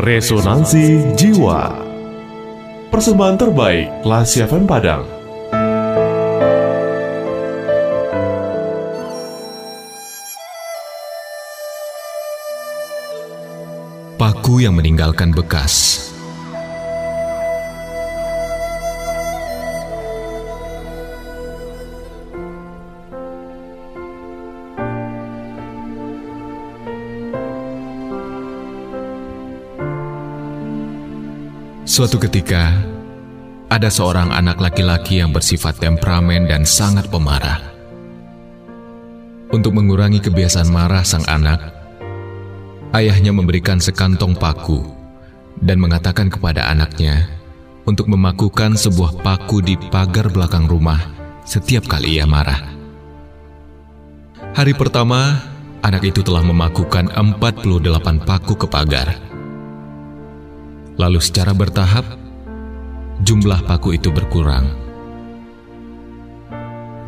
Resonansi Jiwa. Persembahan terbaik Lasi FM Padang. Paku yang meninggalkan bekas Suatu ketika, ada seorang anak laki-laki yang bersifat temperamen dan sangat pemarah. Untuk mengurangi kebiasaan marah sang anak, ayahnya memberikan sekantong paku dan mengatakan kepada anaknya untuk memakukan sebuah paku di pagar belakang rumah setiap kali ia marah. Hari pertama, anak itu telah memakukan 48 paku ke pagar. Lalu secara bertahap, jumlah paku itu berkurang.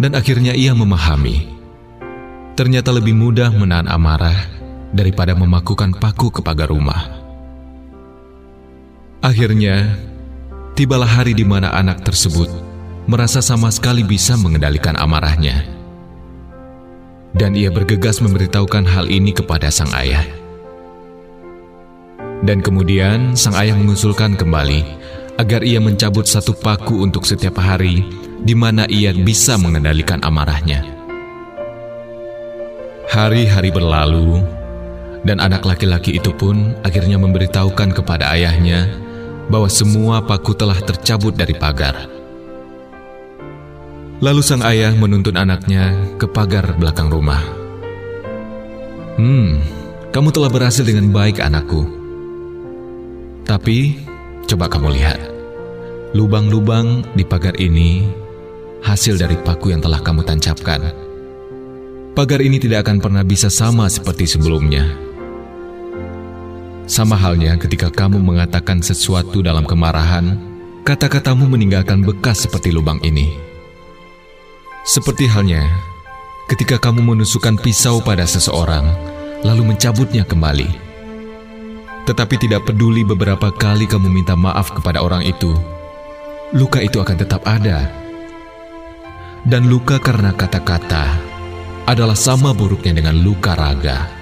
Dan akhirnya ia memahami, ternyata lebih mudah menahan amarah daripada memakukan paku ke pagar rumah. Akhirnya, tibalah hari di mana anak tersebut merasa sama sekali bisa mengendalikan amarahnya. Dan ia bergegas memberitahukan hal ini kepada sang ayah. Dan kemudian sang ayah mengusulkan kembali agar ia mencabut satu paku untuk setiap hari di mana ia bisa mengendalikan amarahnya. Hari-hari berlalu, dan anak laki-laki itu pun akhirnya memberitahukan kepada ayahnya bahwa semua paku telah tercabut dari pagar. Lalu sang ayah menuntun anaknya ke pagar belakang rumah. Hmm, kamu telah berhasil dengan baik anakku. Tapi, coba kamu lihat. Lubang-lubang di pagar ini hasil dari paku yang telah kamu tancapkan. Pagar ini tidak akan pernah bisa sama seperti sebelumnya. Sama halnya ketika kamu mengatakan sesuatu dalam kemarahan, kata-katamu meninggalkan bekas seperti lubang ini. Seperti halnya ketika kamu menusukkan pisau pada seseorang, lalu mencabutnya kembali tetapi tidak peduli beberapa kali kamu minta maaf kepada orang itu, luka itu akan tetap ada. Dan luka karena kata-kata adalah sama buruknya dengan luka raga.